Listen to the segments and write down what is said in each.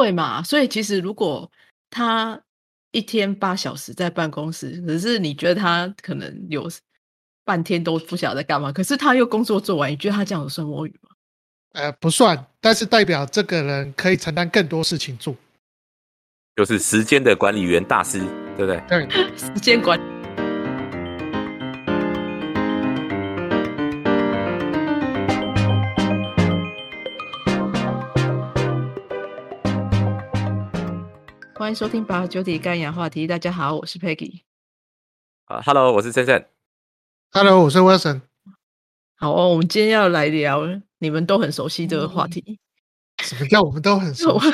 对嘛？所以其实如果他一天八小时在办公室，可是你觉得他可能有半天都不晓得在干嘛，可是他又工作做完，你觉得他这样有算摸鱼吗？呃，不算，但是代表这个人可以承担更多事情做。就是时间的管理员大师，对不对？对，时间管。欢迎收听八九体干氧话题。大家好，我是 Peggy。啊，Hello，我是森森。Hello，我是 Wilson。好哦，我们今天要来聊你们都很熟悉这个话题。什么叫我们都很熟悉？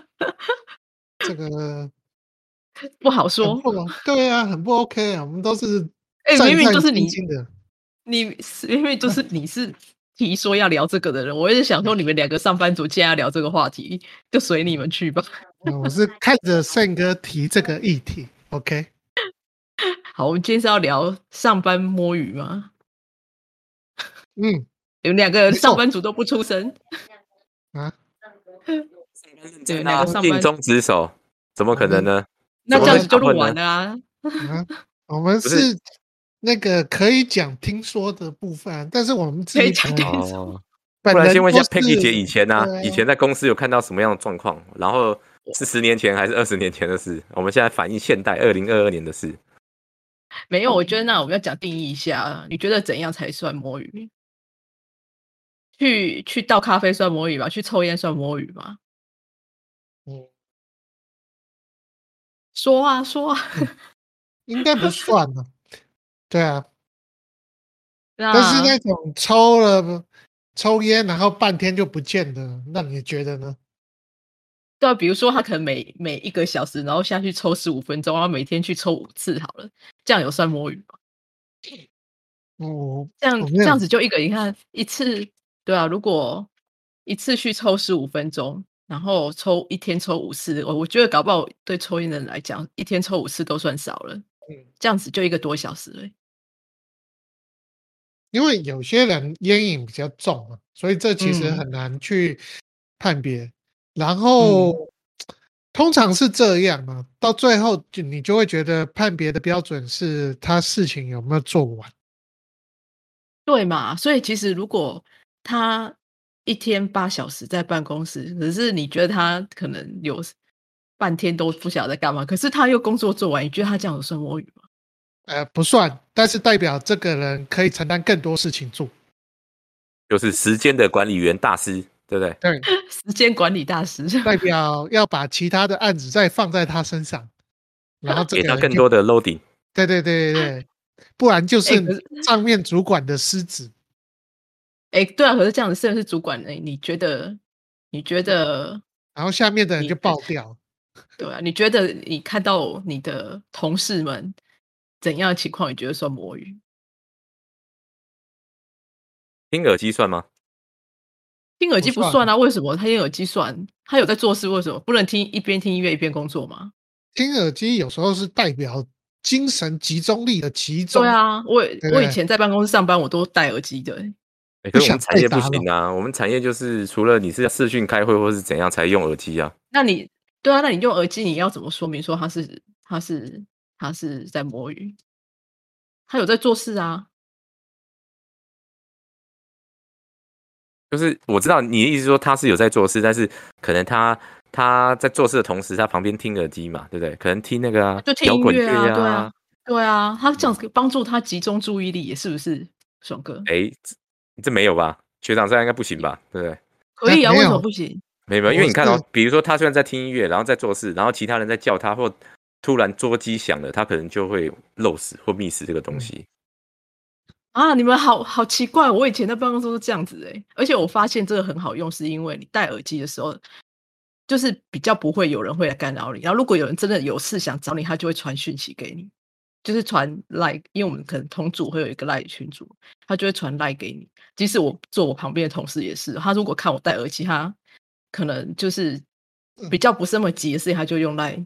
这个不好说。对啊，很不 OK 啊。我们都是哎、战明明就是你。你明明就是你是提说要聊这个的人，我也是想说你们两个上班族既然要聊这个话题，就随你们去吧。嗯我是看着胜哥提这个议题，OK？好，我们今天是要聊上班摸鱼吗？嗯 你们两个上班族都不出声，啊，对，两个上班，尽忠职守，怎么可能呢？那这样子就录完了啊。啊，我们是那个可以讲听说的部分，但是我们自可以己讲听说，不然先问一下 Peggy 姐以前呢、以前在公司有看到什么样的状况？然后是十年前还是二十年前的事？我们现在反映现代二零二二年的事。没有，我觉得那我们要讲定义一下，你觉得怎样才算摸鱼？去去倒咖啡算摸鱼吗？去抽烟算摸鱼吗？嗯说啊说啊，应该不算了。对啊，那但是那种抽了抽烟，然后半天就不见的，那你觉得呢？对啊，比如说他可能每每一个小时，然后下去抽十五分钟，然后每天去抽五次好了，这样有算摸鱼吗？哦这样这样子就一个，你看一次，对啊，如果一次去抽十五分钟，然后抽一天抽五次，我我觉得搞不好对抽烟的人来讲，一天抽五次都算少了，嗯这样子就一个多小时了。因为有些人烟瘾比较重嘛，所以这其实嗯很难去判别。然后、通常是这样嘛，到最后就你就会觉得判别的标准是他事情有没有做完。对嘛？所以其实如果他一天八小时在办公室，可是你觉得他可能有半天都不晓得在干嘛，可是他又工作做完，你觉得他这样有算摸鱼吗？呃，不算，但是代表这个人可以承担更多事情做。就是时间的管理员大师，对不对？对，时间管理大师，代表要把其他的案子再放在他身上，然后这给他更多的 loading。对对对对对，不然就是上面主管的失职。哎，对啊，可是这样子，虽然是主管人，你觉得？你觉得？然后下面的人就爆掉。对啊，你觉得你看到你的同事们怎样的情况，你觉得算摸鱼？听耳机算吗？听耳机不算啊？为什么他听耳机算？他有在做事，为什么不能听一边听音乐一边工作吗？听耳机有时候是代表精神集中力的集中。对，啊，我对对我以前在办公室上班，我都戴耳机的欸、欸可是我想们产业不行啊，我们产业就是除了你是要视讯开会或是怎样才用耳机啊。那你对啊，那你用耳机，你要怎么说明说他是他是他是在摸鱼？他有在做事啊，就是我知道你的意思是说他是有在做事，但是可能他他在做事的同时，他旁边听耳机嘛，对不对？可能听那个啊，就听音摇滚乐啊，乐对啊，对啊，他这样子帮助他集中注意力，也是不是？爽哥哎，这这没有吧？学长这样应该不行吧？对不对？可以啊，为什么不行？没有，没有因为你看哦，比如说他虽然在听音乐，然后在做事，然后其他人在叫他，或突然桌机响了，他可能就会漏死或 miss 这个东西。啊，你们好好奇怪，我以前在办公室都这样子哎、而且我发现这个很好用，是因为你戴耳机的时候，就是比较不会有人会来干扰你。然后如果有人真的有事想找你，他就会传讯息给你，就是传 like，，因为我们可能同组会有一个 like 群组，他就会传 like 给你。即使我坐我旁边的同事也是，他如果看我戴耳机，他可能就是比较不是那么急的事情，他就用来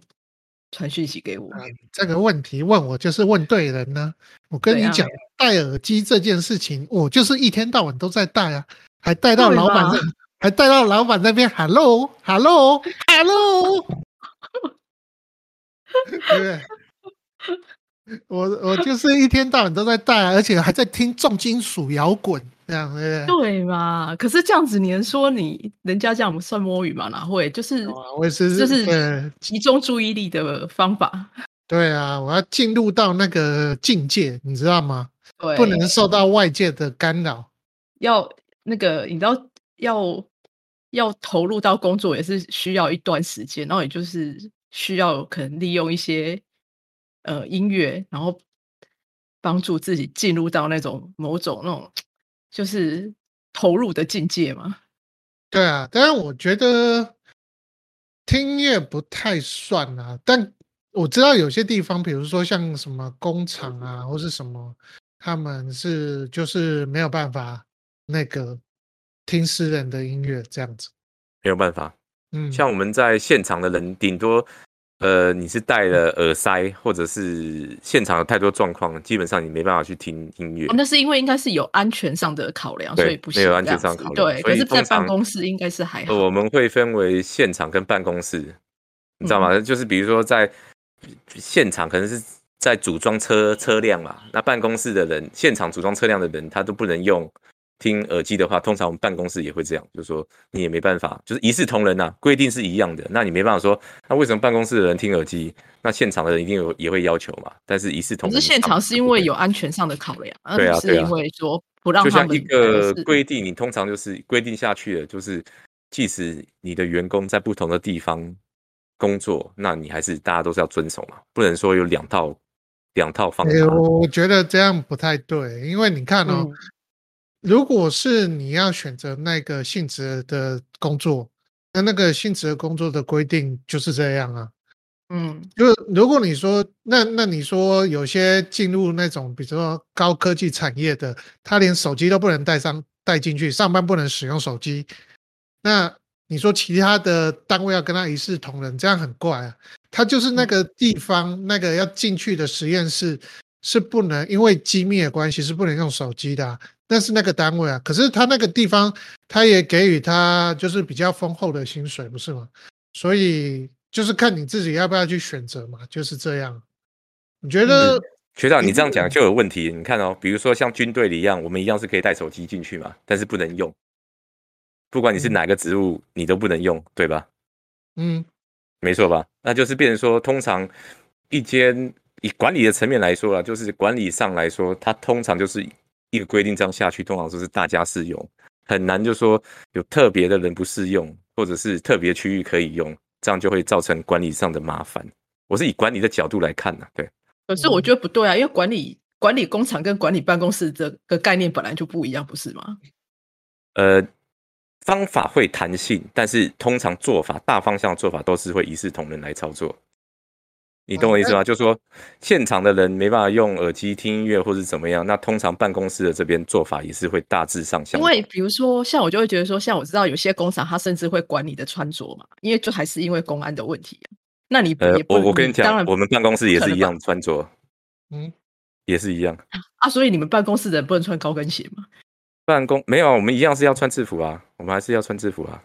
传讯息给我。啊这个问题问我就是问对人呢、我跟你讲，戴耳机这件事情，我就是一天到晚都在戴啊，还戴到老板 还戴到老板那边，hello，hello，hello，对 不对？我我就是一天到晚都在戴、啊，而且还在听重金属摇滚，这样对不对？对嘛？可是这样子，你能说你人家这样算摸鱼吗？哪会？就是我也是，就是集中注意力的方法。对啊，我要进入到那个境界，你知道吗？对，不能受到外界的干扰。要那个，你知道，要要投入到工作也是需要一段时间，然后也就是需要可能利用一些呃音乐，然后帮助自己进入到那种某种那种就是投入的境界吗。对啊，当然我觉得听音乐不太算啊，但我知道有些地方，比如说像什么工厂啊，或是什么，他们是就是没有办法那个听私人的音乐这样子。没有办法。嗯，像我们在现场的人，顶多呃，你是戴了耳塞，或者是现场有太多状况，基本上你没办法去听音乐。哦那是因为应该是有安全上的考量，所以不行没有安全上考量对，可是，在办公室应该是还好。呃我们会分为现场跟办公室，你知道吗？就是比如说在现场可能是在组装车车辆嘛，那办公室的人，现场组装车辆的人，他都不能用听耳机的话，通常我们办公室也会这样，就是说你也没办法，就是一视同仁呐、规定是一样的，那你没办法说，那为什么办公室的人听耳机，那现场的人一定有也会要求嘛？但是一视同仁，可是现场是因为有安全上的考量，而不是因为说不让他们就像一个是规定，你通常就是规定下去了，就是即使你的员工在不同的地方工作，那你还是大家都是要遵守嘛，不能说有两套两套方法。哎我觉得这样不太对，因为你看哦，嗯如果是你要选择那个性质的工作，那那个性质的工作的规定就是这样啊。嗯就如果你说那那你说有些进入那种比如说高科技产业的，他连手机都不能带上带进去，上班不能使用手机，那你说其他的单位要跟他一视同仁，这样很怪啊。他就是那个地方那个要进去的实验室是不能因为机密的关系是不能用手机的啊、但是那个单位啊，可是他那个地方他也给予他就是比较丰厚的薪水，不是吗？所以就是看你自己要不要去选择嘛，就是这样。你觉得？学长，你这样讲就有问题。你看哦，比如说像军队里一样，我们一样是可以带手机进去嘛，但是不能用。不管你是哪个职务，你都不能用，对吧？嗯，没错吧？那就是变成说，通常一间以管理的层面来说啊，就是管理上来说，它通常就是一个规定这样下去，通常都是大家适用，很难就说有特别的人不适用，或者是特别区域可以用，这样就会造成管理上的麻烦。我是以管理的角度来看的、对，可是我觉得不对啊，因为管理管理工厂跟管理办公室这个概念本来就不一样，不是吗？呃，方法会弹性，但是通常做法大方向做法都是会一视同仁来操作。你懂我意思吗？就是说，现场的人没办法用耳机听音乐或是怎么样，那通常办公室的这边做法也是会大致上相同。因为比如说，像我就会觉得说，像我知道有些工厂，它甚至会管你的穿着嘛，因为就还是因为公安的问题、啊。那你呃我我跟你讲我们办公室也是一样穿着，嗯，也是一样。啊，所以你们办公室的人不能穿高跟鞋吗？办公没有，我们一样是要穿制服啊，我们还是要穿制服啊。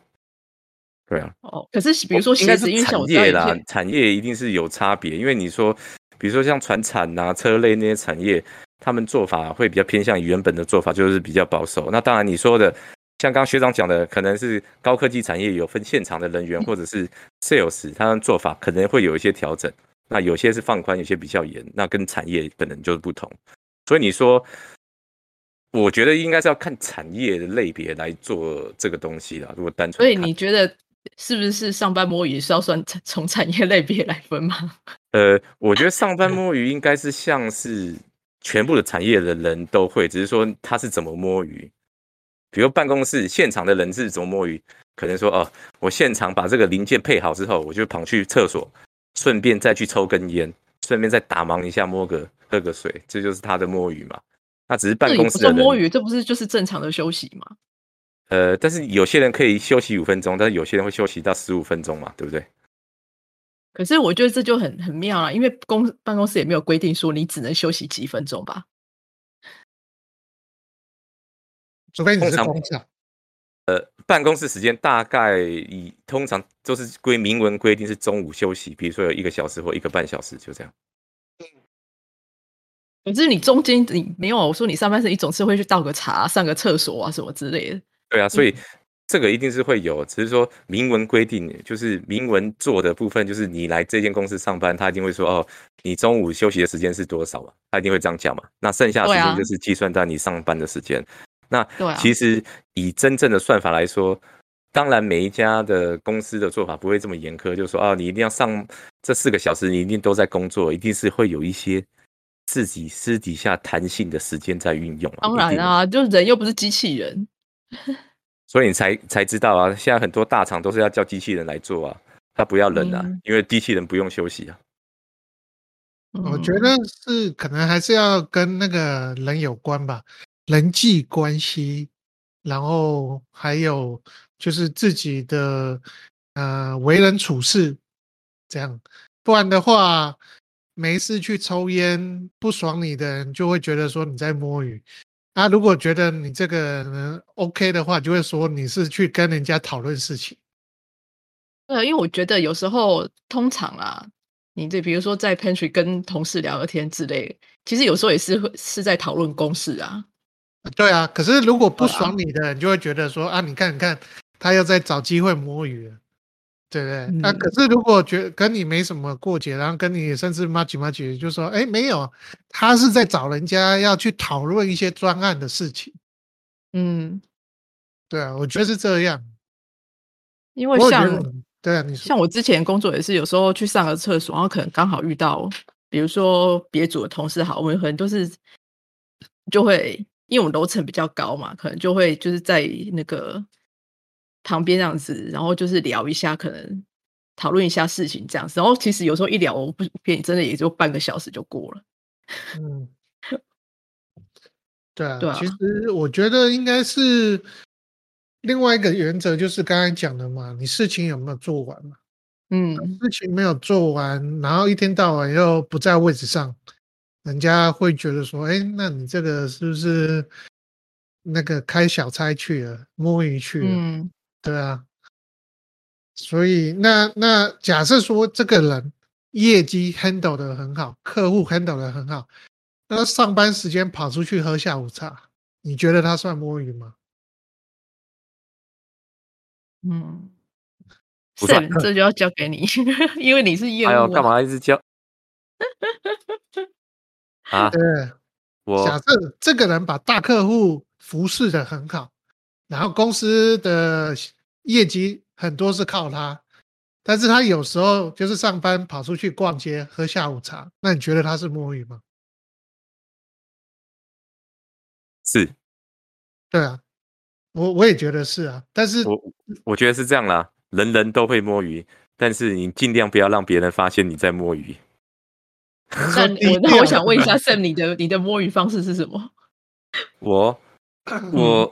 对啊，哦，可是比如说现在是鞋子，因为产业啦，产业一定是有差别，因为你说，比如说像船产呐、车类那些产业，他们做法会比较偏向于原本的做法，就是比较保守。那当然你说的，像刚刚学长讲的，可能是高科技产业有分现场的人员或者是 sales，他们做法可能会有一些调整。那有些是放宽，有些比较严，那跟产业可能就是不同。所以你说，我觉得应该是要看产业的类别来做这个东西啦。如果单纯所以你觉得是不是上班摸鱼是要算产从产业类别来分吗？呃，我觉得上班摸鱼应该是像是全部的产业的人都会，只是说他是怎么摸鱼。比如办公室现场的人是怎么摸鱼，可能说哦，我现场把这个零件配好之后，我就跑去厕所，顺便再去抽根烟，顺便再打忙一下，摸个喝个水，这就是他的摸鱼嘛。那只是办公室的人摸鱼，这不是就是正常的休息吗？呃，但是有些人可以休息五分钟，但是有些人会休息到十五分钟嘛，对不对？可是我觉得这就很很妙啊，因为公办公室也没有规定说你只能休息几分钟吧？除非你是工厂，呃，办公室时间大概以通常都是规明文规定是中午休息，比如说有一个小时或一个半小时，就这样。可是你中间你没有我说你上班时你总是会去倒个茶、上个厕所啊什么之类的。对啊，所以这个一定是会有，只是说明文规定，就是明文做的部分，就是你来这间公司上班，他一定会说哦，你中午休息的时间是多少嘛？他一定会这样讲嘛。那剩下的时间就是计算在你上班的时间。那其实以真正的算法来说，当然每一家的公司的做法不会这么严苛，就是说啊，你一定要上这四个小时，你一定都在工作，一定是会有一些。自己私底下弹性的时间在运用啊，当然啊，就人又不是机器人，所以你才才知道啊。现在很多大厂都是要叫机器人来做啊，他不要人啊，因为机器人不用休息啊。我觉得是可能还是要跟那个人有关吧，人际关系，然后还有就是自己的呃为人处事这样，不然的话。没事去抽烟，不爽你的人就会觉得说你在摸鱼。那如果觉得你这个人 OK 的话，就会说你是去跟人家讨论事情。呃，因为我觉得有时候通常啊，你这比如说在 pantry 跟同事聊聊天之类，其实有时候也是会是在讨论公事啊。对啊，可是如果不爽你的人，就会觉得说啊，你看你看，他又在找机会摸鱼。对对，那可是如果觉跟你没什么过节，然后跟你甚至妈几妈几，就说哎没有，他是在找人家要去讨论一些专案的事情。嗯，对啊，我觉得是这样。因为像对啊，你像我之前工作也是，有时候去上个厕所，然后可能刚好遇到，比如说别组的同事，好，我们可能都是就会，因为我们楼层比较高嘛，可能就会就是在那个。旁边这样子，然后就是聊一下，可能讨论一下事情这样子。然后其实有时候一聊，我不骗你，真的也就半个小时就过了。嗯，对啊，对啊其实我觉得应该是另外一个原则，就是刚才讲的嘛，你事情有没有做完嘛？嗯，事情没有做完，然后一天到晚又不在位置上，人家会觉得说，哎，那你这个是不是那个开小差去了，摸鱼去了？嗯。对啊，所以那那假设说这个人业绩 handle 的很好，客户 handle 的很好，那上班时间跑出去喝下午茶，你觉得他算摸鱼吗？嗯，不算，这就要交给你，因为你是业务。还要干嘛一直交？啊，对，我假设这个人把大客户服侍的很好。然后公司的业绩很多是靠他，但是他有时候就是上班跑出去逛街喝下午茶，那你觉得他是摸鱼吗？是，对啊，我我也觉得是啊，但是我我觉得是这样啦，人人都会摸鱼，但是你尽量不要让别人发现你在摸鱼。那我那我想问一下 Sam，你的你的摸鱼方式是什么？我我。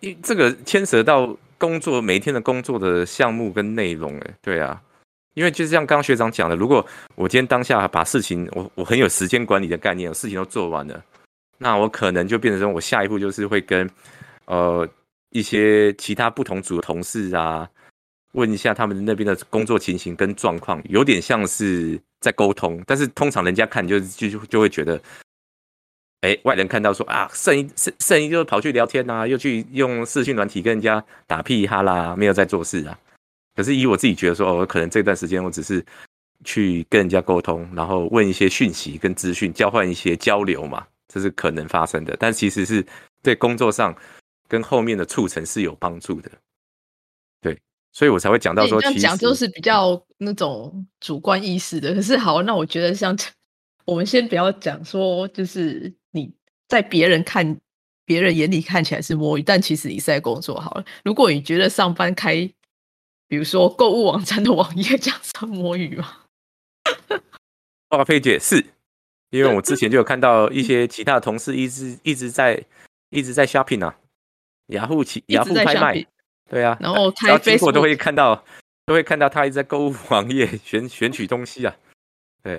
因这个牵涉到工作每天的工作的项目跟内容，哎，对啊，因为就是像刚刚学长讲的，如果我今天当下把事情，我我很有时间管理的概念，事情都做完了，那我可能就变成，我下一步就是会跟呃一些其他不同组的同事啊，问一下他们那边的工作情形跟状况，有点像是在沟通，但是通常人家看就就就会觉得。哎，外人看到说啊，圣一圣圣一就跑去聊天呐，又去用视讯软体跟人家打屁哈啦，没有在做事啊。可是以我自己觉得说，哦，可能这段时间我只是去跟人家沟通，然后问一些讯息跟资讯，交换一些交流嘛，这是可能发生的。但其实是对工作上跟后面的促成是有帮助的。对，所以我才会讲到说，这样讲就是比较那种主观意识的。可是好，那我觉得像 我们先不要讲说，就是。你在别人看、别人眼里看起来是摸鱼，但其实你是在工作好了。如果你觉得上班开，比如说购物网站的网页，这样算摸鱼吗？哇，佩姐是，因为我之前就有看到 一些其他的同事一直一直在一直在 shopping 啊，雅虎起雅虎拍卖，对啊，然后开经过都会看到，都会看到他一直在购物网页选选取东西啊，对。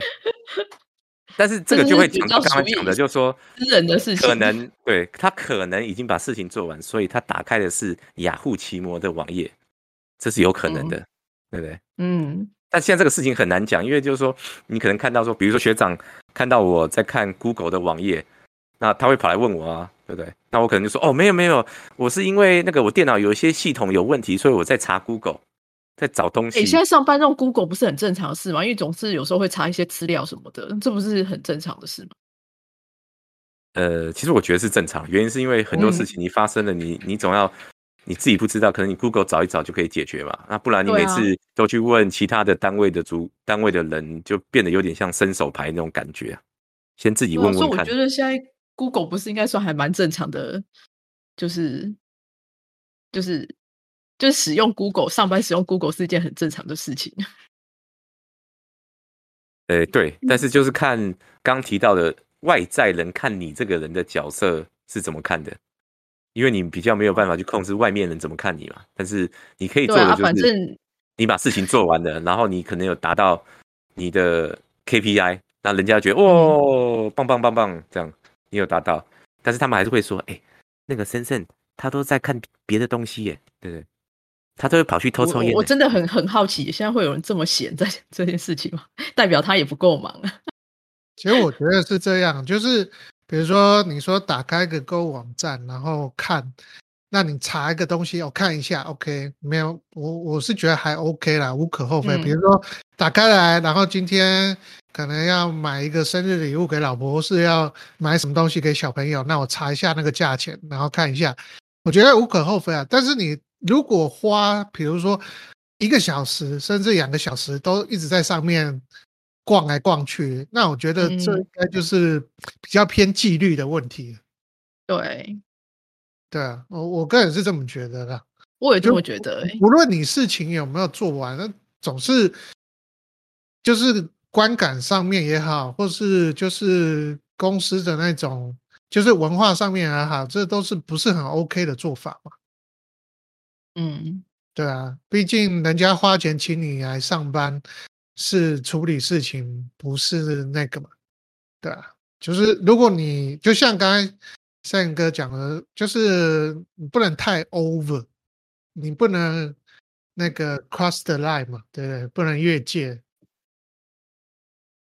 但是这个就会讲到刚刚讲的，就是说私人的事情，可能对他可能已经把事情做完，所以他打开的是雅虎奇摩的网页，这是有可能的，对不对？嗯，但现在这个事情很难讲，因为就是说你可能看到说，比如说学长看到我在看 Google 的网页，那他会跑来问我啊，对不对？那我可能就说哦，没有没有，我是因为那个我电脑有一些系统有问题，所以我在查 Google。在找东西。你现在上班用 Google 不是很正常的事吗？因为总是有时候会查一些资料什么的，这不是很正常的事吗？呃，其实我觉得是正常，原因是因为很多事情你发生了，你你总要你自己不知道，可能你 Google 找一找就可以解决嘛。那不然你每次都去问其他的单位的主单位的人，就变得有点像伸手牌那种感觉。先自己问问看。所以我觉得现在 Google 不是应该算还蛮正常的，就是就是。就是使用 Google 上班使用 Google 是一件很正常的事情。诶，对，但是就是看刚提到的外在人看你这个人的角色是怎么看的，因为你比较没有办法去控制外面人怎么看你嘛。但是你可以做的就是，你把事情做完了，然后你可能有达到你的 KPI，那人家觉得哦，棒棒棒棒，这样你有达到，但是他们还是会说，哎，那个森森他都在看别的东西耶，对不对？他都会跑去偷抽烟。我真的很很好奇，现在会有人这么闲在 这件事情吗？代表他也不够忙啊。其实我觉得是这样，就是比如说你说打开个购物网站，然后看，那你查一个东西，我看一下，OK，没有，我我是觉得还 OK 啦，无可厚非。比如说打开来，然后今天可能要买一个生日礼物给老婆，是要买什么东西给小朋友，那我查一下那个价钱，然后看一下，我觉得无可厚非啊。但是你。如果花，比如说一个小时甚至两个小时都一直在上面逛来逛去，那我觉得这应该就是比较偏纪律的问题。对，对啊，我我个人是这么觉得的。我也这么觉得。无论你事情有没有做完，那总是就是观感上面也好，或是就是公司的那种就是文化上面也好，这都是不是很 OK 的做法嘛？嗯，对啊，毕竟人家花钱请你来上班，是处理事情，不是那个嘛，对啊，就是如果你就像刚才善哥讲的，就是你不能太 over，你不能那个 cross the line 嘛，对不对？不能越界，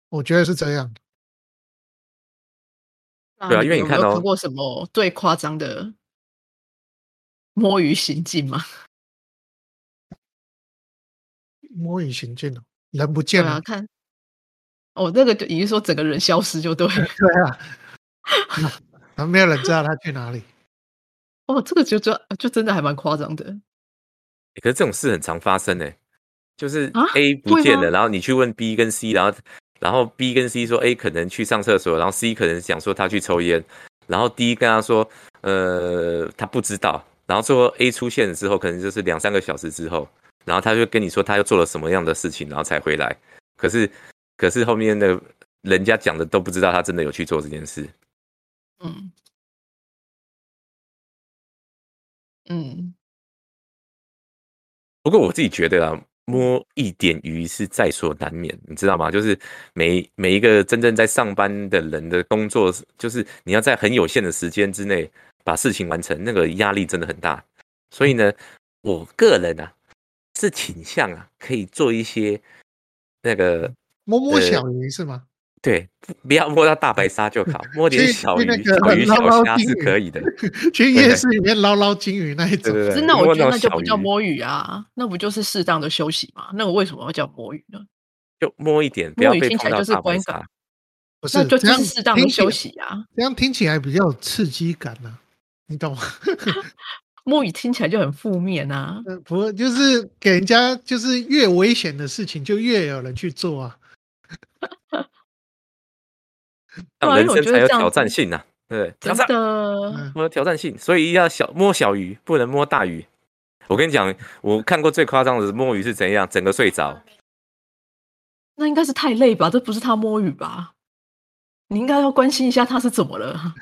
我觉得是这样的。对啊，因为你看到过什么最夸张的？摸鱼行径吗？摸鱼行径哦，人不见了。看，哦，那个就已经说整个人消失就对。对啊，啊，没有人知道他去哪里。哦，这个就就就真的还蛮夸张的。可是这种事很常发生呢，就是 A 不见了，然后你去问 B 跟 C，然后然后 B 跟 C 说 A 可能去上厕所，然后 C 可能想说他去抽烟，然后 D 跟他说，呃，他不知道。然后最后 A 出现了之后，可能就是两三个小时之后，然后他就跟你说他又做了什么样的事情，然后才回来。可是，可是后面的人家讲的都不知道他真的有去做这件事。嗯嗯。不过我自己觉得啊，摸一点鱼是在所难免，你知道吗？就是每每一个真正在上班的人的工作，就是你要在很有限的时间之内。把事情完成，那个压力真的很大，所以呢，我个人啊是倾向啊可以做一些那个摸摸小鱼是吗？对，不要摸到大白鲨就好，摸点小鱼、小鱼、小虾是可以的。去夜市里面捞捞金鱼那一种，真的，我觉得那就不叫摸鱼啊，那不就是适当的休息吗？那我为什么要叫摸鱼呢？就摸一点，不要被碰到大白鲨。不是，就就是适当的休息啊，这样听起来比较有刺激感呢。你懂吗？摸鱼听起来就很负面啊。不，就是给人家就是越危险的事情，就越有人去做啊。人生才有挑战性呐，对，挑战的，有挑战性，所以要小摸小鱼，不能摸大鱼。我跟你讲，我看过最夸张的是摸鱼是怎样，整个睡着。那应该是太累吧？这不是他摸鱼吧？你应该要关心一下他是怎么了。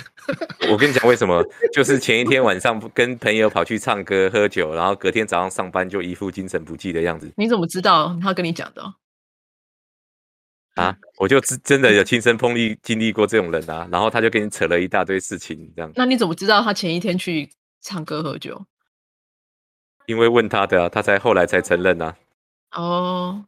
我跟你讲为什么？就是前一天晚上跟朋友跑去唱歌喝酒，然后隔天早上上班就一副精神不济的样子。你怎么知道他跟你讲的？啊，我就真真的有亲身碰历经历过这种人啊，然后他就跟你扯了一大堆事情，这样。那你怎么知道他前一天去唱歌喝酒？因为问他的啊，他才后来才承认啊。哦，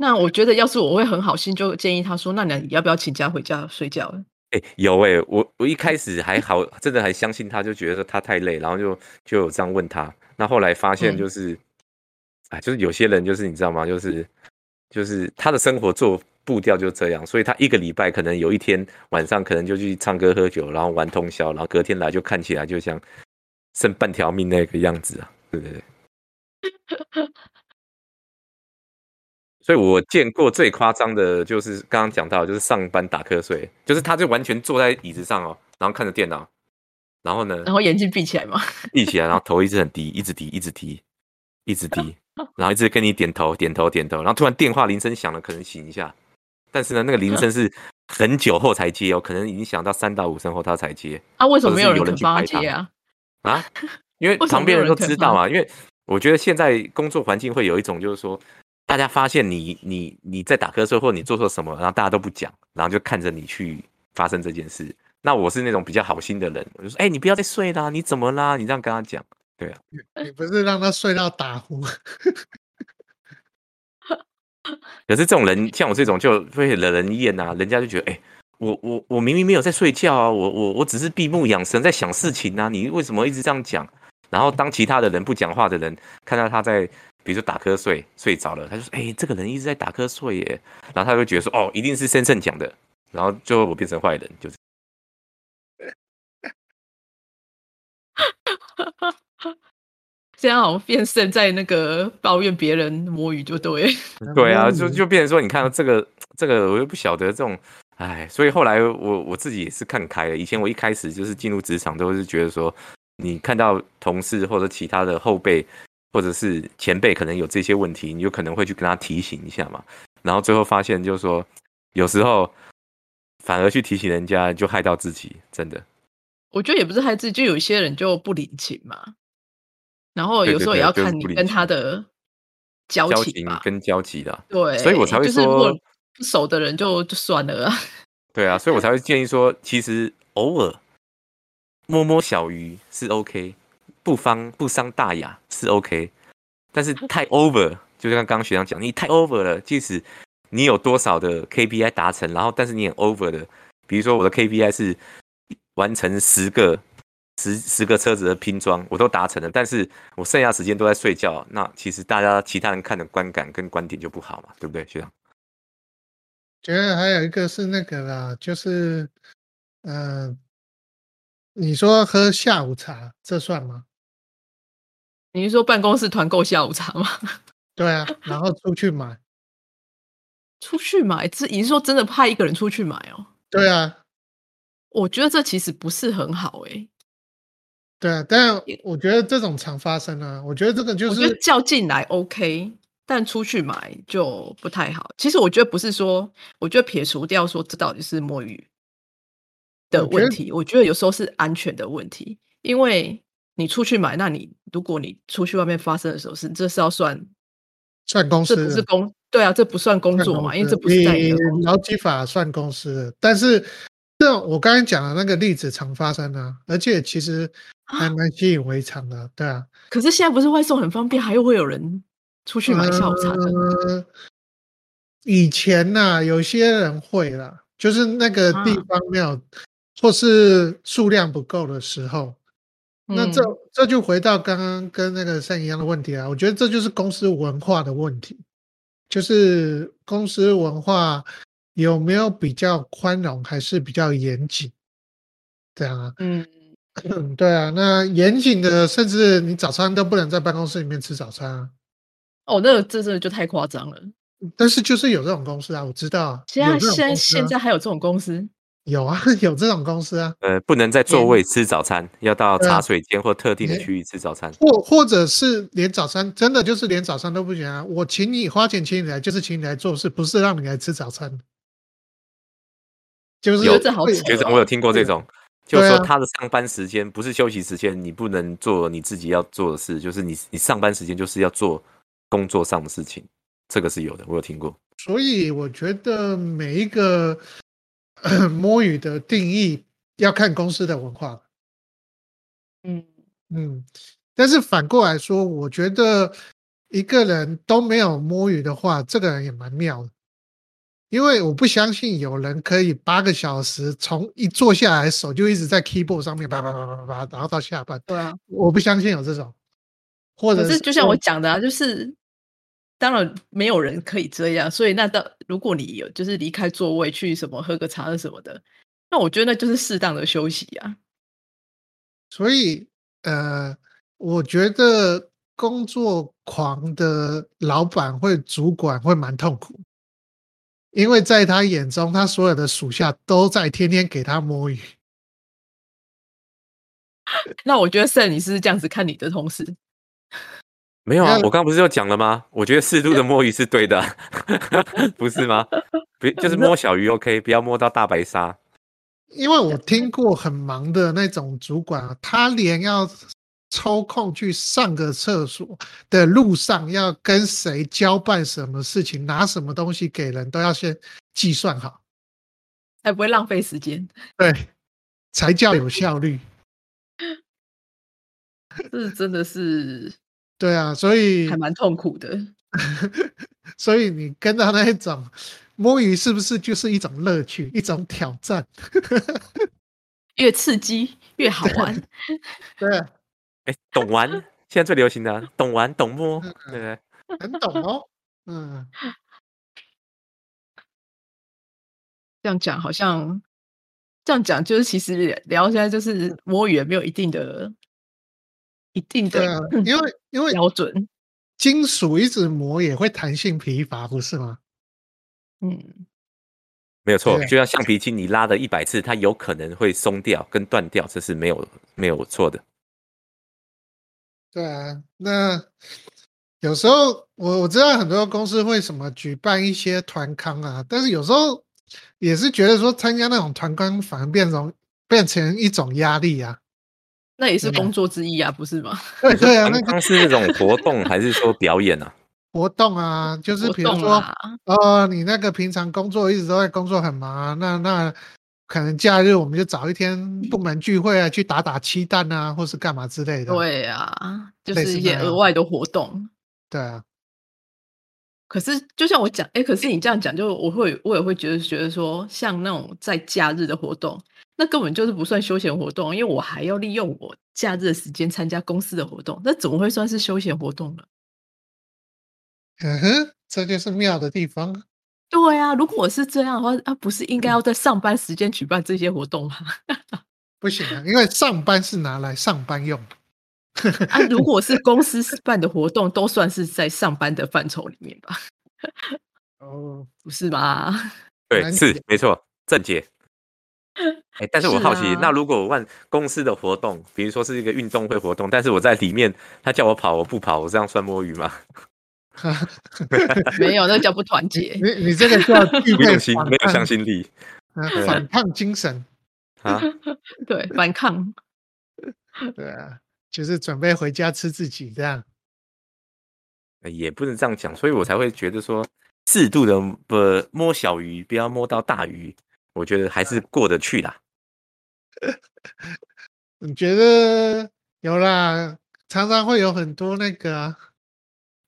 那我觉得要是我会很好心，就建议他说：“那你要不要请假回家睡觉？”哎，有哎，我我一开始还好，真的还相信他，就觉得他太累，然后就就有这样问他。那后来发现就是，哎，就是有些人就是你知道吗？就是就是他的生活做步调就这样，所以他一个礼拜可能有一天晚上可能就去唱歌喝酒，然后玩通宵，然后隔天来就看起来就像剩半条命那个样子啊，对不对？所以我见过最夸张的，就是刚刚讲到，就是上班打瞌睡，就是他就完全坐在椅子上哦，然后看着电脑，然后呢，然后眼睛闭起来嘛，闭起来，然后头一直很低，一直低，一直低，一直低，然后一直跟你点头，点头，点头，然后突然电话铃声响了，可能醒一下，但是呢，那个铃声是很久后才接哦，可能已经响到三到五声后他才接。啊，为什么没有人去帮他接啊？啊，因为旁边人都知道啊，因为。我觉得现在工作环境会有一种，就是说，大家发现你你你在打瞌睡，或者你做错什么，然后大家都不讲，然后就看着你去发生这件事。那我是那种比较好心的人，我就说，哎，你不要再睡啦，你怎么啦？你这样跟他讲，对啊，你不是让他睡到打呼。可是这种人，像我这种就会惹人厌呐，人家就觉得，哎，我我我明明没有在睡觉啊，我我我只是闭目养神在想事情啊，你为什么一直这样讲？然后当其他的人不讲话的人看到他在，比如说打瞌睡睡着了，他就说：“哎，这个人一直在打瞌睡耶。”然后他就觉得说：“哦，一定是先生讲的。”然后最后我变成坏人，就是。这样 好像变身在那个抱怨别人摸鱼就对。对啊，就就变成说，你看到这个这个，我又不晓得这种，哎，所以后来我我自己也是看开了。以前我一开始就是进入职场，都是觉得说。你看到同事或者其他的后辈，或者是前辈可能有这些问题，你就可能会去跟他提醒一下嘛。然后最后发现，就是说有时候反而去提醒人家，就害到自己。真的，我觉得也不是害自己，就有一些人就不领情嘛。然后有时候也要看你跟他的交情跟交集的。对，所以我才会说，不熟的人就就算了。对啊，所以我才会建议说，其实偶尔。摸摸小鱼是 OK，不方不伤大雅是 OK，但是太 over，就像刚刚学长讲，你太 over 了。即使你有多少的 KPI 达成，然后但是你很 over 的，比如说我的 KPI 是完成十个十十个车子的拼装，我都达成了，但是我剩下时间都在睡觉，那其实大家其他人看的观感跟观点就不好嘛，对不对，学长？觉得还有一个是那个啦，就是嗯。你说喝下午茶，这算吗？你是说办公室团购下午茶吗？对啊，然后出去买，出去买，这你是说真的派一个人出去买哦？对啊，我觉得这其实不是很好哎。对啊，但我觉得这种常发生啊。我觉得这个就是叫进来 OK，但出去买就不太好。其实我觉得不是说，我觉得撇除掉说这到底是摸鱼。的问题，我觉得有时候是安全的问题，因为你出去买，那你如果你出去外面发生的时候，是这是要算算公司，这不是工，对啊，这不算工作嘛，因为这不是在劳基法算公司的，但是这我刚才讲的那个例子常发生啊，而且其实还蛮习以为常的，对啊。可是现在不是外送很方便，还又会有人出去买下午茶的。以前呐，有些人会啦，就是那个地方没有。或是数量不够的时候，那这这就回到刚刚跟那个三一样的问题啊。我觉得这就是公司文化的问题，就是公司文化有没有比较宽容，还是比较严谨？这样啊，嗯，对啊。那严谨的，甚至你早餐都不能在办公室里面吃早餐啊。哦，那个这这就太夸张了。但是就是有这种公司啊，我知道。现在现在现在还有这种公司。有啊，有这种公司啊。呃，不能在座位吃早餐，要到茶水间或特定的区域吃早餐。或或者是连早餐，真的就是连早餐都不行啊！我请你花钱请你来，就是请你来做事，不是让你来吃早餐。就是有学长，我有听过这种，就是说他的上班时间不是休息时间，你不能做你自己要做的事，就是你你上班时间就是要做工作上的事情，这个是有的，我有听过。所以我觉得每一个 摸鱼的定义要看公司的文化。嗯，嗯，但是反过来说，我觉得一个人都没有摸鱼的话，这个人也蛮妙的。因为我不相信有人可以八个小时从一坐下来手就一直在 keyboard 上面叭叭叭叭叭，然后到下班。对啊，我不相信有这种，或者可是就像我讲的啊，就是当然没有人可以这样，所以那到如果你有就是离开座位去什么喝个茶什么的，那我觉得那就是适当的休息啊。所以呃，我觉得工作狂的老板或主管会蛮痛苦。因为在他眼中，他所有的属下都在天天给他摸鱼。那我觉得 s 你是这样子看你的同事？没有啊，我刚刚不是就讲了吗？我觉得适度的摸鱼是对的，不是吗？不就是摸小鱼 OK，不要摸到大白鲨。因为我听过很忙的那种主管啊，他连要。抽空去上个厕所的路上，要跟谁交办什么事情，拿什么东西给人，都要先计算好，才不会浪费时间。对，才叫有效率。这真的是，对啊，所以还蛮痛苦的。所以你跟到那一种摸鱼，是不是就是一种乐趣，一种挑战？越刺激越好玩。对。哎懂玩，现在最流行的懂玩懂摸，对很懂哦。嗯，这样讲好像这样讲，就是其实聊现在就是摸鱼也没有一定的一定的，因为因为标准，金属一直磨也会弹性疲乏，不是吗？嗯，没有错，就像橡皮筋，你拉了一百次，它有可能会松掉跟断掉，这是没有没有错的。对啊，那有时候我我知道很多公司会什么举办一些团康啊，但是有时候也是觉得说参加那种团康反而变成变成一种压力啊。那也是工作之一啊，不是吗？对对啊，那是那种活动还是说表演啊？活动啊，就是比如说哦，你那个平常工作一直都在工作很忙啊，那那。可能假日我们就找一天部门聚会啊，去打打气弹啊，或是干嘛之类的。对啊，就是一些额外的活动。对啊。可是就像我讲，哎，可是你这样讲，就我会我也会觉得觉得说，像那种在假日的活动，那根本就是不算休闲活动，因为我还要利用我假日的时间参加公司的活动，那怎么会算是休闲活动呢？嗯哼，这就是妙的地方。对啊，如果是这样的话，啊，不是应该要在上班时间举办这些活动吗？不行啊，因为上班是拿来上班用。啊，如果是公司办的活动，都算是在上班的范畴里面吧？哦，不是吧？对，是没错，正解。哎，但是我好奇，那如果我问公司的活动，比如说是一个运动会活动，但是我在里面，他叫我跑，我不跑，我这样算摸鱼吗？没有，那叫不团结。你你这个叫具备 心，没有向心力，反抗精神啊？对，反抗。对啊，就是准备回家吃自己这样。也不能这样讲，所以我才会觉得说，适度的不摸小鱼，不要摸到大鱼，我觉得还是过得去啦。你觉得有啦？常常会有很多那个。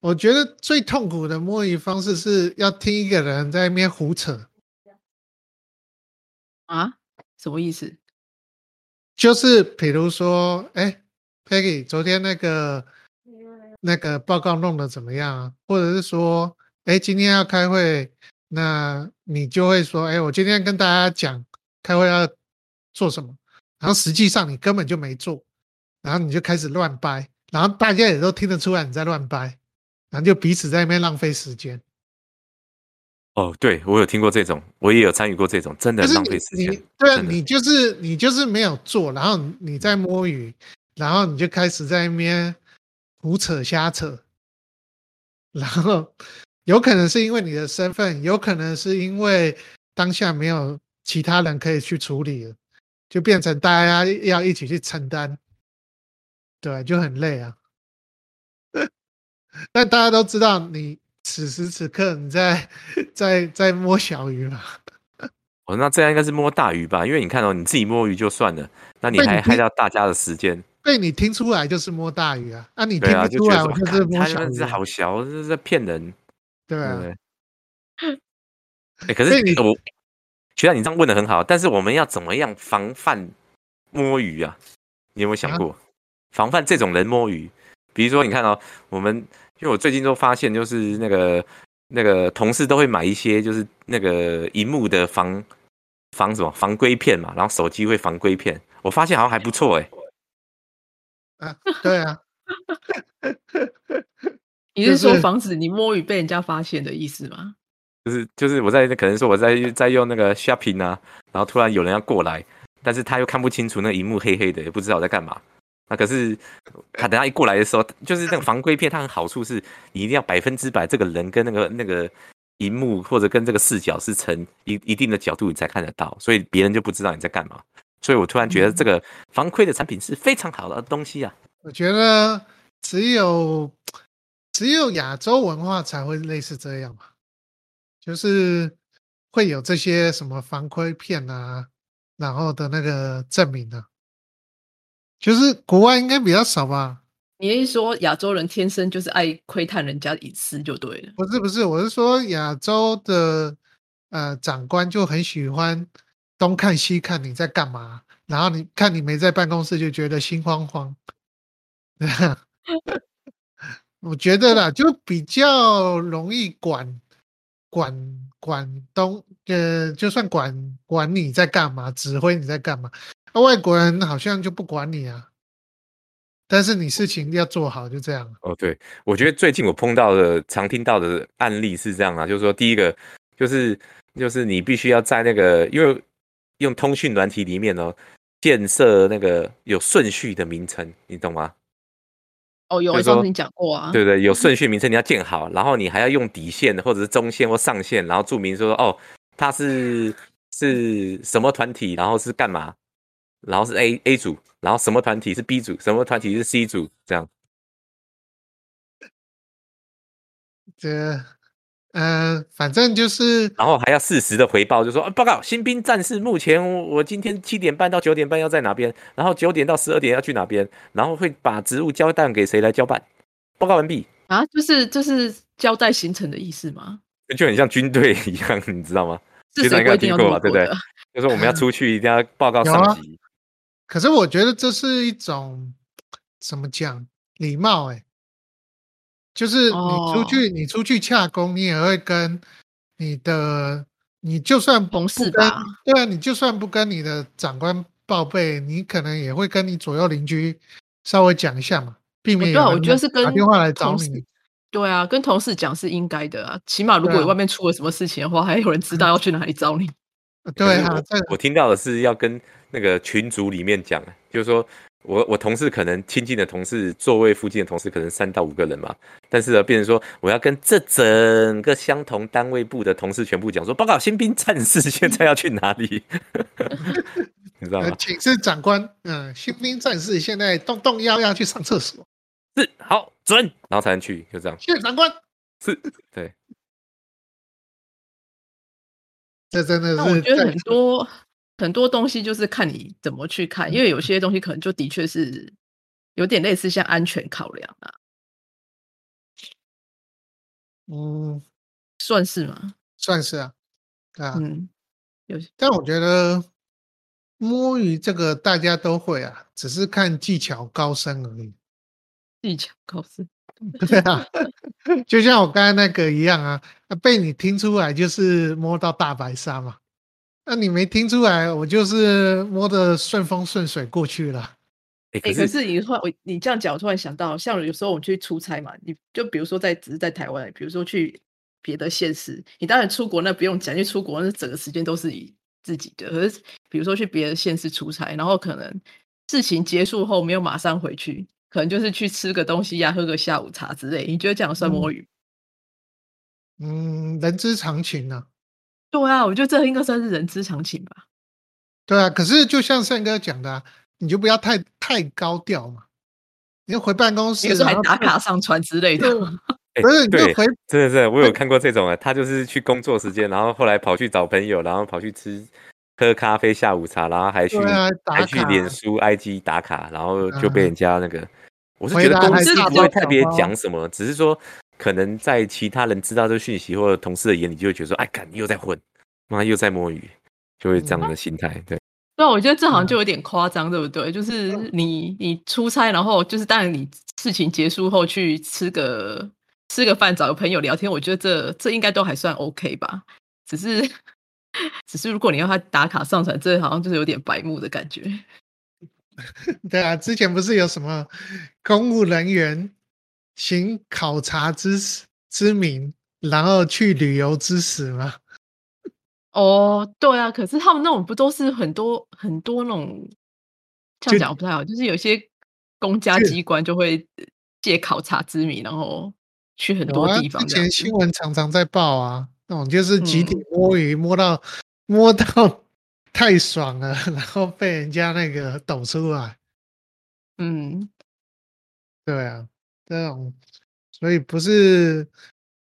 我觉得最痛苦的摸鱼方式是要听一个人在那边胡扯啊？什么意思？就是比如说，哎，Peggy，昨天那个那个报告弄得怎么样？或者是说，哎，今天要开会，那你就会说，哎，我今天跟大家讲开会要做什么，然后实际上你根本就没做，然后你就开始乱掰，然后大家也都听得出来你在乱掰。然后就彼此在那边浪费时间。哦，对我有听过这种，我也有参与过这种，真的浪费时间。对啊，你就是你就是没有做，然后你在摸鱼，然后你就开始在那边胡扯瞎扯，然后有可能是因为你的身份，有可能是因为当下没有其他人可以去处理了，就变成大家要一起去承担，对，就很累啊。但大家都知道，你此时此刻你在 在在摸小鱼嘛？哦，那这样应该是摸大鱼吧？因为你看哦，你自己摸鱼就算了，那你还害到大家的时间。被你听出来就是摸大鱼啊！啊，你听不出来我就是摸小鱼，是好小，这是在骗人。对啊。哎，可是我学长，你这样问的很好，但是我们要怎么样防范摸鱼啊？你有没有想过防范这种人摸鱼？比如说，你看哦，我们因为我最近都发现，就是那个那个同事都会买一些，就是那个荧幕的防防什么防硅片嘛，然后手机会防硅片，我发现好像还不错哎。啊，对啊，你是说防止你摸鱼被人家发现的意思吗？就是就是我在可能说我在在用那个 shopping 啊，然后突然有人要过来，但是他又看不清楚那荧幕黑黑的，也不知道我在干嘛。那可是他等他一过来的时候，就是那个防窥片，它的好处是你一定要百分之百这个人跟那个那个荧幕或者跟这个视角是成一一定的角度你才看得到，所以别人就不知道你在干嘛。所以我突然觉得这个防窥的产品是非常好的东西啊！我觉得只有只有亚洲文化才会类似这样嘛，就是会有这些什么防窥片啊，然后的那个证明呢，就是国外应该比较少吧？你一说亚洲人天生就是爱窥探人家隐私就对了？不是不是，我是说亚洲的呃长官就很喜欢。东看西看你在干嘛，然后你看你没在办公室就觉得心慌慌。我觉得啦，就比较容易管管管东，呃，就算管管你在干嘛，指挥你在干嘛。那外国人好像就不管你啊，但是你事情要做好，就这样。哦，对，我觉得最近我碰到的、常听到的案例是这样啊，就是说，第一个就是就是你必须要在那个，因为。用通讯软体里面哦，建设那个有顺序的名称，你懂吗？哦，有，我上次你讲过啊。对对，有顺序名称你要建好，然后你还要用底线或者是中线或上线，然后注明说哦，它是是什么团体，然后是干嘛，然后是 A A 组，然后什么团体是 B 组，什么团体是 C 组，这样。这。嗯，反正就是，然后还要适时的回报，就说报告新兵战士，目前我今天七点半到九点半要在哪边，然后九点到十二点要去哪边，然后会把职务交代给谁来交办，报告完毕啊，就是就是交代行程的意思吗？就很像军队一样，你知道吗？是应该听过吧对不对？就是我们要出去一定要报告上级。可是我觉得这是一种怎么讲礼貌哎。就是你出去，你出去洽工，你也会跟你的，你就算同事吧，对啊，你就算不跟你的长官报备，你可能也会跟你左右邻居稍微讲一下嘛，避免对，我觉得是跟打电话来找你。对啊，跟同事讲是应该的啊，起码如果外面出了什么事情的话，还有人知道要去哪里找你。对啊，我听到的是要跟那个群组里面讲，就是说。我我同事可能亲近的同事座位附近的同事可能三到五个人嘛，但是呢，变成说我要跟这整个相同单位部的同事全部讲说，报告新兵战士 现在要去哪里，你知道吗？请示长官，嗯，新兵战士现在动动腰要去上厕所，是好准，然后才能去，就这样。谢谢长官，是对，这真的是我觉得很多。很多东西就是看你怎么去看，因为有些东西可能就的确是有点类似像安全考量啊。嗯，算是吗？算是啊，啊，嗯，有。但我觉得摸鱼这个大家都会啊，只是看技巧高深而已。技巧高深，对啊，就像我刚才那个一样啊，被你听出来就是摸到大白鲨嘛。那你没听出来，我就是摸的顺风顺水过去了。哎，可是你突然我你这样讲，我突然想到，像有时候我们去出差嘛，你就比如说在只是在台湾，比如说去别的县市，你当然出国那不用讲，因为出国那整个时间都是以自己的。可是比如说去别的县市出差，然后可能事情结束后没有马上回去，可能就是去吃个东西呀，喝个下午茶之类。你觉得这样算摸鱼？嗯，人之常情呢。对啊，我觉得这应该算是人之常情吧。对啊，可是就像胜哥讲的，你就不要太太高调嘛。你要回办公室，还打卡上传之类的。哎不是你回真的是我有看过这种啊，他就是去工作时间，然后后来跑去找朋友，然后跑去吃喝咖啡、下午茶，然后还去、还去脸书、IG 打卡，然后就被嗯人家那个，我是回觉得公司来还是不会特别讲什么，只是说可能在其他人知道这个讯息或者同事的眼里，就会觉得说，哎，干你又在混，妈又在摸鱼，就会这样的心态。对，对啊，我觉得这好像嗯就有点夸张，对不对？就是你你出差，然后就是当然你事情结束后去吃个吃个饭，找个朋友聊天，我觉得这这应该都还算 OK 吧。只是 只是如果你要他打卡上传，这好像就是有点白目的感觉。对啊，之前不是有什么公务人员行考察之之名，然后去旅游之实吗？哦，对啊，可是他们那种不都是很多很多那种，这就样讲不太好，就是有些公家是机关就会呃借考察之名，然后去很多地方之前新。闻常常在报啊，那种就是集体嗯摸鱼，摸到摸到太爽了，然后被人家那个抖出来。嗯，对啊，这种，所以不是，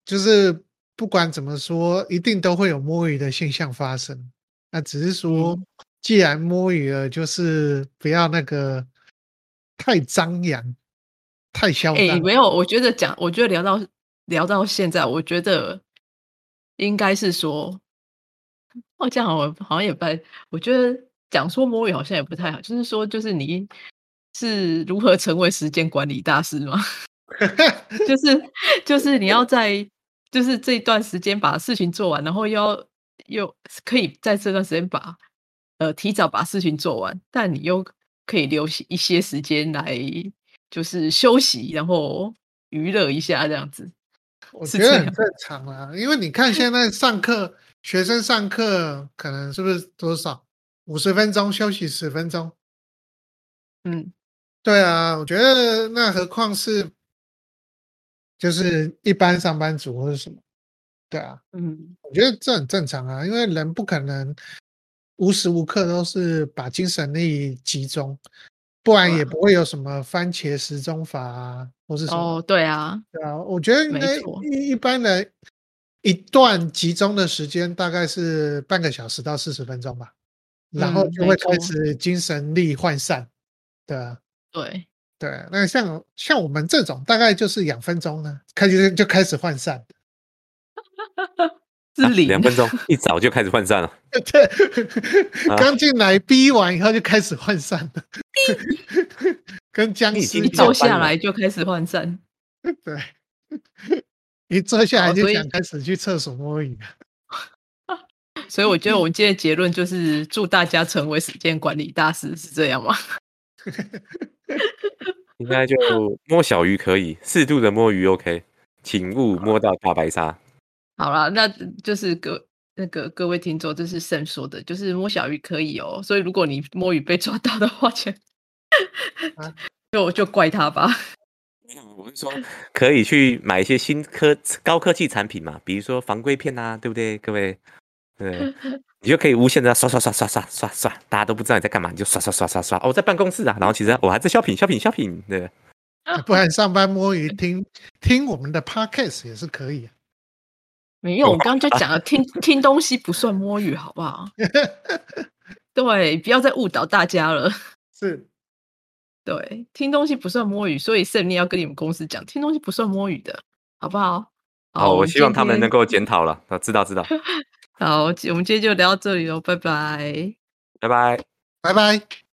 就是不管怎么说，一定都会有摸鱼的现象发生。那只是说，嗯既然摸鱼了，就是不要那个太张扬、太嚣哎、张。没有，我觉得讲，我觉得聊到聊到现在，我觉得应该是说，哦，这样好像好像也不太，我觉得讲说摸鱼好像也不太好，就是说，就是你是如何成为时间管理大师吗？就是就是你要在就是这一段时间把事情做完，然后又要又可以在这段时间把呃提早把事情做完，但你又可以留一些时间来就是休息，然后娱乐一下这样子。我觉得很正常啊，因为你看现在上课，学生上课可能是不是多少五十分钟休息十分钟？嗯，对啊，我觉得那何况是就是一般上班族或者什么？对啊，嗯，我觉得这很正常啊，因为人不可能无时无刻都是把精神力集中，不然也不会有什么番茄时钟法啊，或是什么。哦，对啊，对啊，我觉得应没该错一一般人一段集中的时间大概是半个小时到四十分钟吧，然后嗯就会开始精神力涣散。对啊，对，对，那像像我们这种大概就是两分钟呢，开始就开始涣散。是零、两分钟一早就开始涣散了。对，啊刚进来逼完以后就开始涣散了，跟僵尸一坐下来就开始涣散。对，一坐下来就想开始去厕所摸鱼。所以我觉得我们今天的结论就是祝大家成为时间管理大师，是这样吗？应该就摸小鱼可以，适度的摸鱼 OK，请勿摸到大白鲨。好了，那就是各那个各位听众，这是圣说的，就是摸小鱼可以哦。所以如果你摸鱼被抓到的话，就啊就就怪他吧。我是说，可以去买一些新科高科技产品嘛，比如说防龟片啊，对不对？各位，对，你就可以无限的刷刷刷刷刷刷刷，大家都不知道你在干嘛，你就刷刷刷刷刷。哦，我在办公室啊，然后其实我还在 shopping shopping shopping，对，不然上班摸鱼听 听我们的 podcast 也是可以、啊。没有，我刚刚就讲了，听听东西不算摸鱼，好不好？对，不要再误导大家了。是，对，听东西不算摸鱼，所以胜利要跟你们公司讲，听东西不算摸鱼的，好不好？好，我希望他们能够检讨了。啊，知道知道，好，我们今天就聊到这里喽，拜拜。拜拜。拜拜。